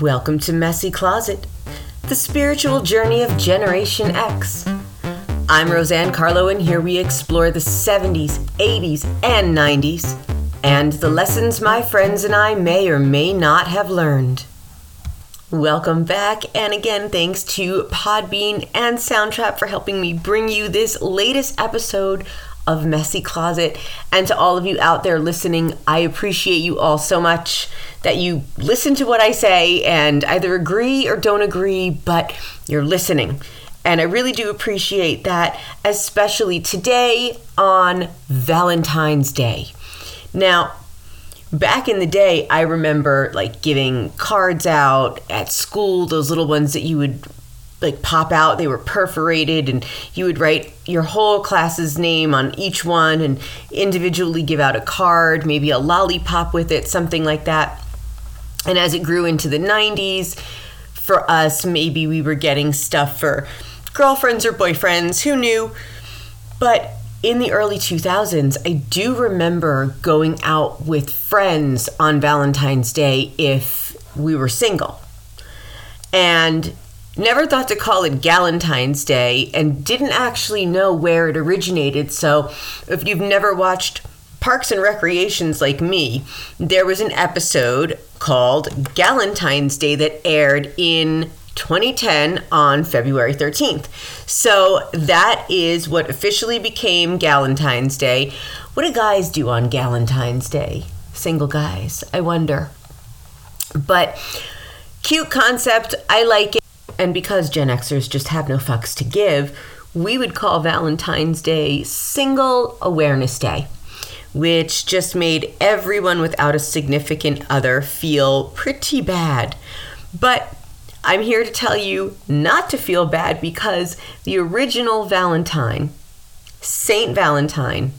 Welcome to Messy Closet, the spiritual journey of Generation X. I'm Roseanne Carlo, and here we explore the 70s, 80s, and 90s, and the lessons my friends and I may or may not have learned. Welcome back, and again, thanks to Podbean and Soundtrap for helping me bring you this latest episode of Messy Closet. And to all of you out there listening, I appreciate you all so much that you listen to what I say and either agree or don't agree, but you're listening. And I really do appreciate that, especially today on Valentine's Day. Now, back in the day, I remember like giving cards out at school, those little ones that you would like pop out. They were perforated, and you would write your whole class's name on each one and individually give out a card, maybe a lollipop with it, something like that. And as it grew into the 90s, for us, maybe we were getting stuff for girlfriends or boyfriends, who knew? But in the early 2000s, I do remember going out with friends on Valentine's Day if we were single. And never thought to call it Galentine's Day and didn't actually know where it originated. So if you've never watched Parks and Recreations like me, there was an episode called Galentine's Day that aired in 2010 on February 13th. So that is what officially became Galentine's Day. What do guys do on Galentine's Day? Single guys, I wonder. But cute concept, I like it. And because Gen Xers just have no fucks to give, we would call Valentine's Day Single Awareness Day, which just made everyone without a significant other feel pretty bad. But I'm here to tell you not to feel bad because the original Valentine, Saint Valentine,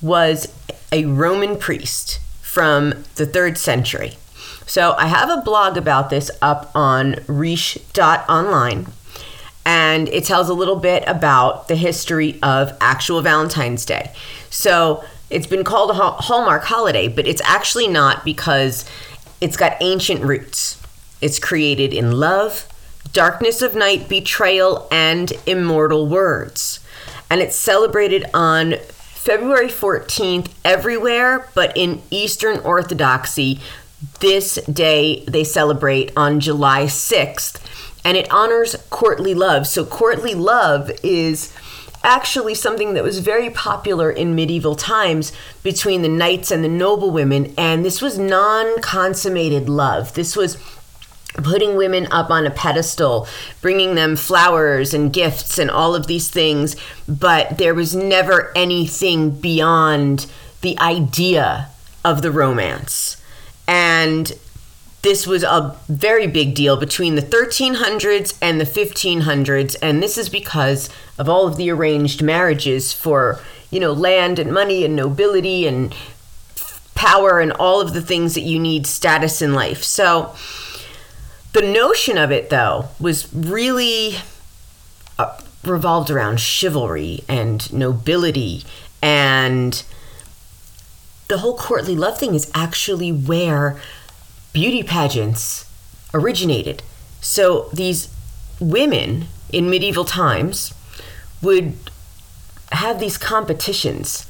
was a Roman priest from the third century. So I have a blog about this up on Riche.online, and it tells a little bit about the history of actual Valentine's Day. So it's been called a Hallmark holiday, but it's actually not because it's got ancient roots. It's created in love, darkness of night, betrayal, and immortal words. And it's celebrated on February 14th everywhere, but in Eastern Orthodoxy, this day they celebrate on July 6th, and it honors courtly love. So, courtly love is actually something that was very popular in medieval times between the knights and the noblewomen, and this was non consummated love. This was putting women up on a pedestal, bringing them flowers and gifts and all of these things, but there was never anything beyond the idea of the romance. And this was a very big deal between the 1300s and the 1500s and this is because of all of the arranged marriages for you know land and money and nobility and power and all of the things that you need status in life. So the notion of it though was really uh, revolved around chivalry and nobility and the whole courtly love thing is actually where beauty pageants originated. So these women in medieval times would have these competitions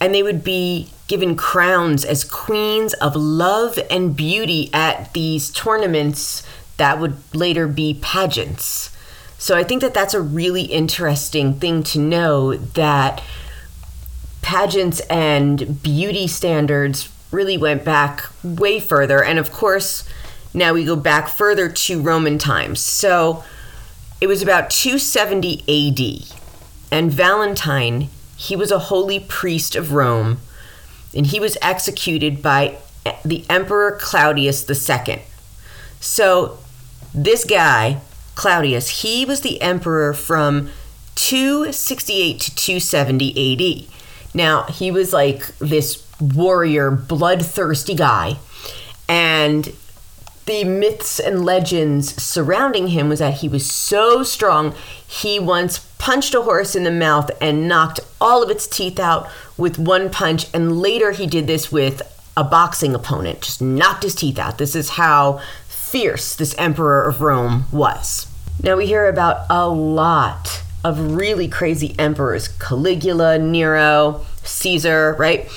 and they would be given crowns as queens of love and beauty at these tournaments that would later be pageants. So I think that that's a really interesting thing to know that pageants and beauty standards really went back way further. And of course, now we go back further to Roman times. So it was about 270 AD. And Valentine, he was a holy priest of Rome, and he was executed by the Emperor Claudius II. So this guy, Claudius, he was the emperor from 268 to 270 AD. Now, he was like this warrior, bloodthirsty guy. And the myths and legends surrounding him was that he was so strong, he once punched a horse in the mouth and knocked all of its teeth out with one punch. And later he did this with a boxing opponent, just knocked his teeth out. This is how fierce this emperor of Rome was. Now we hear about a lot of really crazy emperors Caligula, Nero, Caesar, right?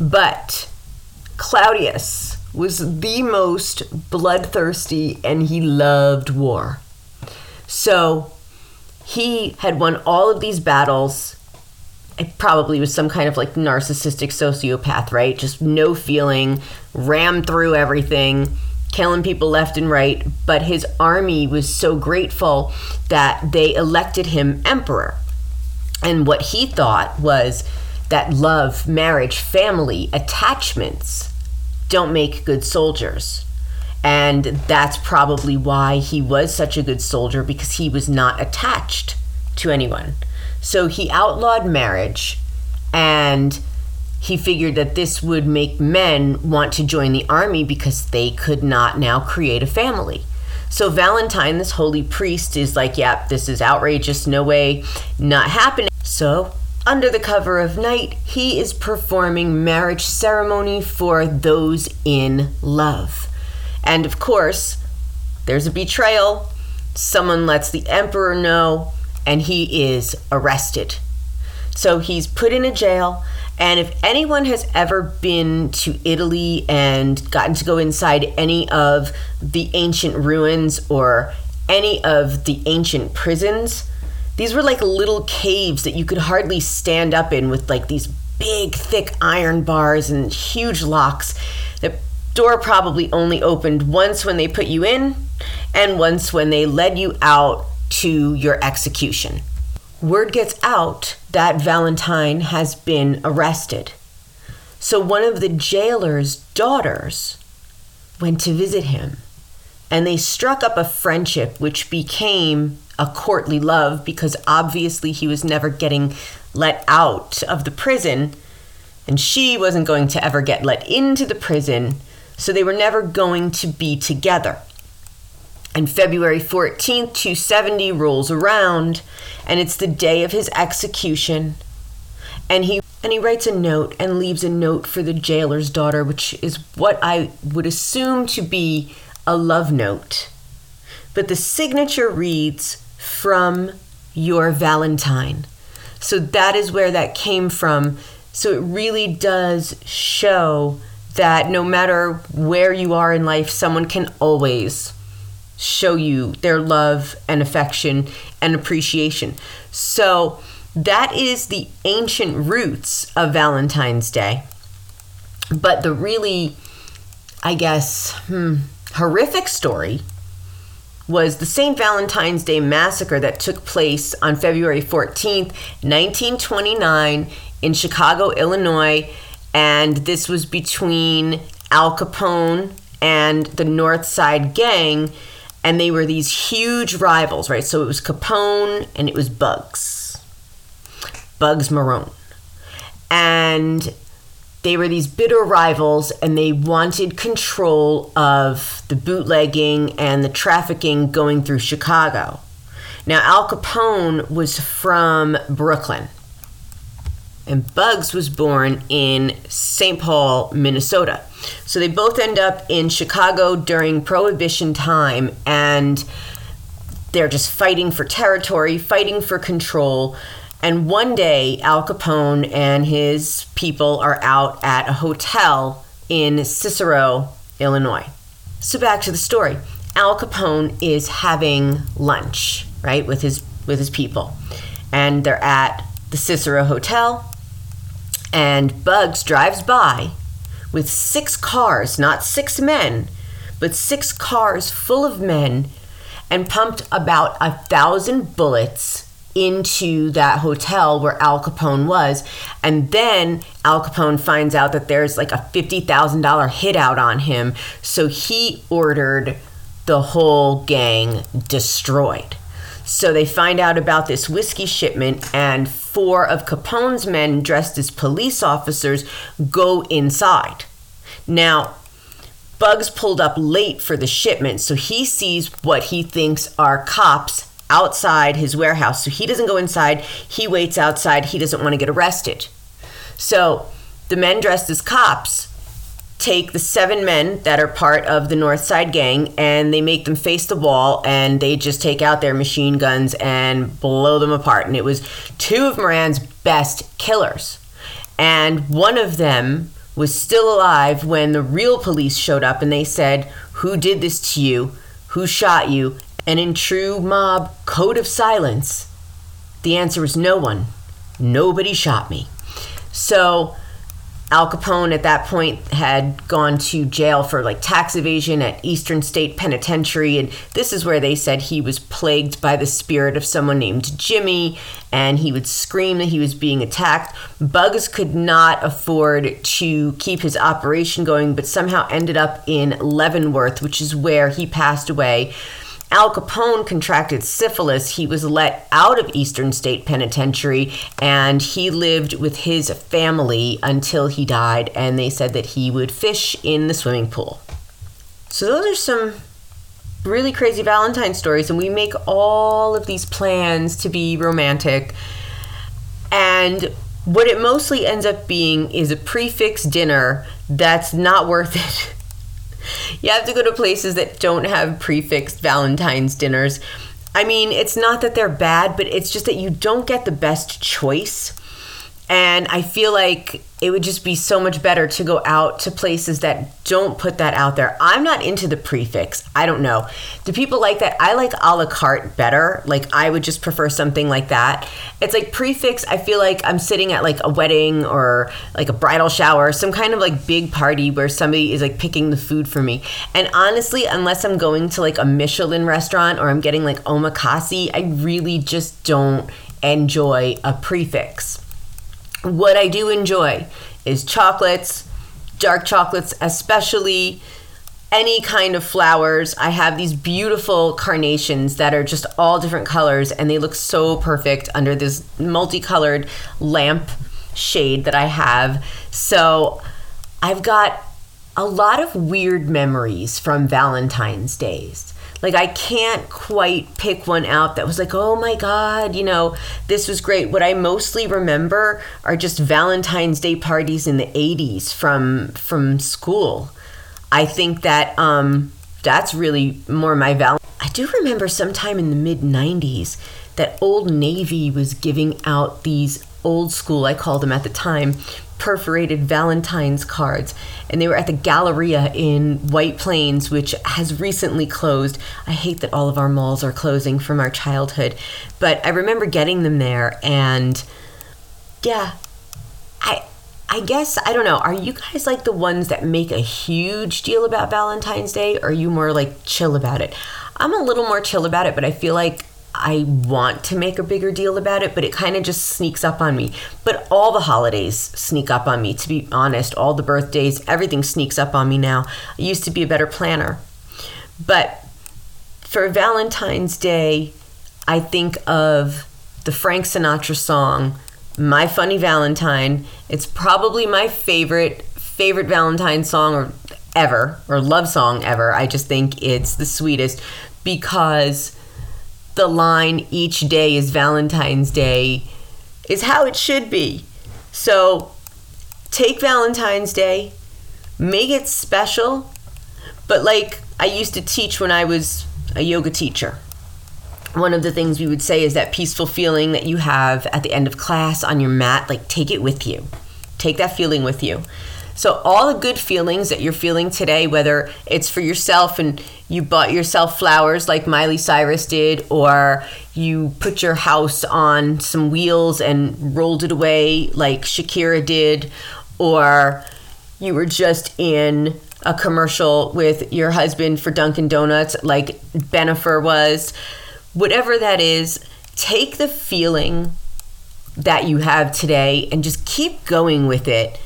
But Claudius was the most bloodthirsty and he loved war. So he had won all of these battles. It probably was some kind of like narcissistic sociopath, right? Just no feeling, rammed through everything, killing people left and right. But his army was so grateful that they elected him emperor. And what he thought was that love, marriage, family, attachments don't make good soldiers. And that's probably why he was such a good soldier because he was not attached to anyone. So he outlawed marriage and he figured that this would make men want to join the army because they could not now create a family. So Valentine, this holy priest, is like, yep, this is outrageous, no way, not happening. So under the cover of night, he is performing marriage ceremony for those in love. And of course, there's a betrayal. Someone lets the emperor know, and he is arrested. So he's put in a jail. And if anyone has ever been to Italy and gotten to go inside any of the ancient ruins or any of the ancient prisons, these were like little caves that you could hardly stand up in with like these big, thick iron bars and huge locks. The door probably only opened once when they put you in and once when they led you out to your execution. Word gets out that Valentine has been arrested. So one of the jailer's daughters went to visit him and they struck up a friendship which became a courtly love because obviously he was never getting let out of the prison and she wasn't going to ever get let into the prison, so they were never going to be together. And February 14th, 270 rolls around, and it's the day of his execution. And he and he writes a note and leaves a note for the jailer's daughter, which is what I would assume to be a love note. But the signature reads, From your Valentine. So that is where that came from. So it really does show that no matter where you are in life, someone can always show you their love and affection and appreciation. So that is the ancient roots of Valentine's Day. But the really, I guess, hmm, horrific story was the St. Valentine's Day massacre that took place on February 14th, 1929, in Chicago, Illinois. And this was between Al Capone and the North Side Gang. And they were these huge rivals, right? So it was Capone and it was Bugs. Bugs Moran. And they were these bitter rivals and they wanted control of the bootlegging and the trafficking going through Chicago. Now, Al Capone was from Brooklyn, and Bugs was born in St. Paul, Minnesota. So they both end up in Chicago during Prohibition time, and they're just fighting for territory, fighting for control. And one day, Al Capone and his people are out at a hotel in Cicero, Illinois. So back to the story. Al Capone is having lunch, right, with his with his people. And they're at the Cicero Hotel and Bugs drives by with six cars, not six men, but six cars full of men and pumped about a thousand bullets into that hotel where Al Capone was. And then Al Capone finds out that there's like a $50,000 hit out on him. So he ordered the whole gang destroyed. So they find out about this whiskey shipment, and four of Capone's men dressed as police officers go inside. Now, Bugs pulled up late for the shipment, so he sees what he thinks are cops outside his warehouse. So he doesn't go inside, he waits outside. He doesn't want to get arrested. So the men dressed as cops take the seven men that are part of the North Side gang and they make them face the wall and they just take out their machine guns and blow them apart. And it was two of Moran's best killers. And one of them was still alive when the real police showed up and they said, Who did this to you? Who shot you? And in true mob code of silence, the answer was no one. Nobody shot me. So Al Capone at that point had gone to jail for like tax evasion at Eastern State Penitentiary. And this is where they said he was plagued by the spirit of someone named Jimmy and he would scream that he was being attacked. Bugs could not afford to keep his operation going, but somehow ended up in Leavenworth, which is where he passed away Al Capone contracted syphilis, he was let out of Eastern State Penitentiary and he lived with his family until he died. And they said that he would fish in the swimming pool. So, those are some really crazy Valentine stories. And we make all of these plans to be romantic. And what it mostly ends up being is a prix fixe dinner that's not worth it. You have to go to places that don't have prefixed Valentine's dinners. I mean, it's not that they're bad, but it's just that you don't get the best choice. And I feel like it would just be so much better to go out to places that don't put that out there. I'm not into the prix fixe. I don't know. Do people like that? I like a la carte better. Like I would just prefer something like that. It's like prix fixe. I feel like I'm sitting at like a wedding or like a bridal shower, some kind of like big party where somebody is like picking the food for me. And honestly, unless I'm going to like a Michelin restaurant or I'm getting like omakase, I really just don't enjoy a prix fixe. What I do enjoy is chocolates, dark chocolates, especially any kind of flowers. I have these beautiful carnations that are just all different colors and they look so perfect under this multicolored lamp shade that I have. So I've got a lot of weird memories from Valentine's days. Like I can't quite pick one out that was like, oh my God, you know, this was great. What I mostly remember are just Valentine's Day parties in the 80s from from school. I think that um, that's really more my val. I do remember sometime in the mid 90s that Old Navy was giving out these old school, I called them at the time, perforated Valentine's cards, and they were at the Galleria in White Plains, which has recently closed. I hate that all of our malls are closing from our childhood, but I remember getting them there, and yeah, I. I guess I don't know. Are you guys like the ones that make a huge deal about Valentine's Day or are you more like chill about it? I'm a little more chill about it, but I feel like I want to make a bigger deal about it, but it kind of just sneaks up on me. But all the holidays sneak up on me, to be honest. All the birthdays, everything sneaks up on me now. I used to be a better planner. But for Valentine's Day, I think of the Frank Sinatra song, My Funny Valentine. It's probably my favorite favorite Valentine song or ever or love song ever. I just think it's the sweetest because the line each day is Valentine's Day is how it should be. So take Valentine's Day, make it special, but like I used to teach when I was a yoga teacher. One of the things we would say is that peaceful feeling that you have at the end of class on your mat, like take it with you. Take that feeling with you. So, all the good feelings that you're feeling today, whether it's for yourself and you bought yourself flowers like Miley Cyrus did, or you put your house on some wheels and rolled it away like Shakira did, or you were just in a commercial with your husband for Dunkin' Donuts like Bennifer was, whatever that is, take the feeling that you have today and just keep going with it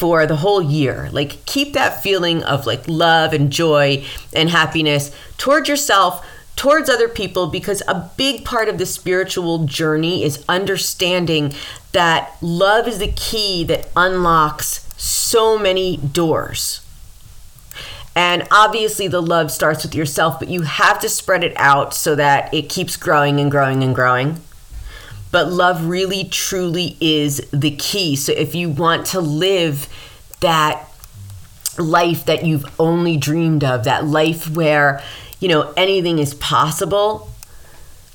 for the whole year. Like keep that feeling of like love and joy and happiness towards yourself, towards other people because a big part of the spiritual journey is understanding that love is the key that unlocks so many doors. And obviously, the love starts with yourself, but you have to spread it out so that it keeps growing and growing and growing but love really truly is the key. So if you want to live that life that you've only dreamed of, that life where, you know, anything is possible,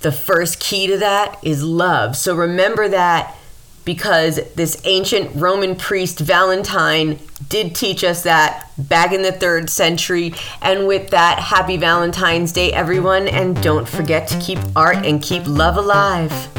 the first key to that is love. So remember that because this ancient Roman priest Valentine did teach us that back in the third century. And with that, happy Valentine's Day, everyone. And don't forget to keep art and keep love alive.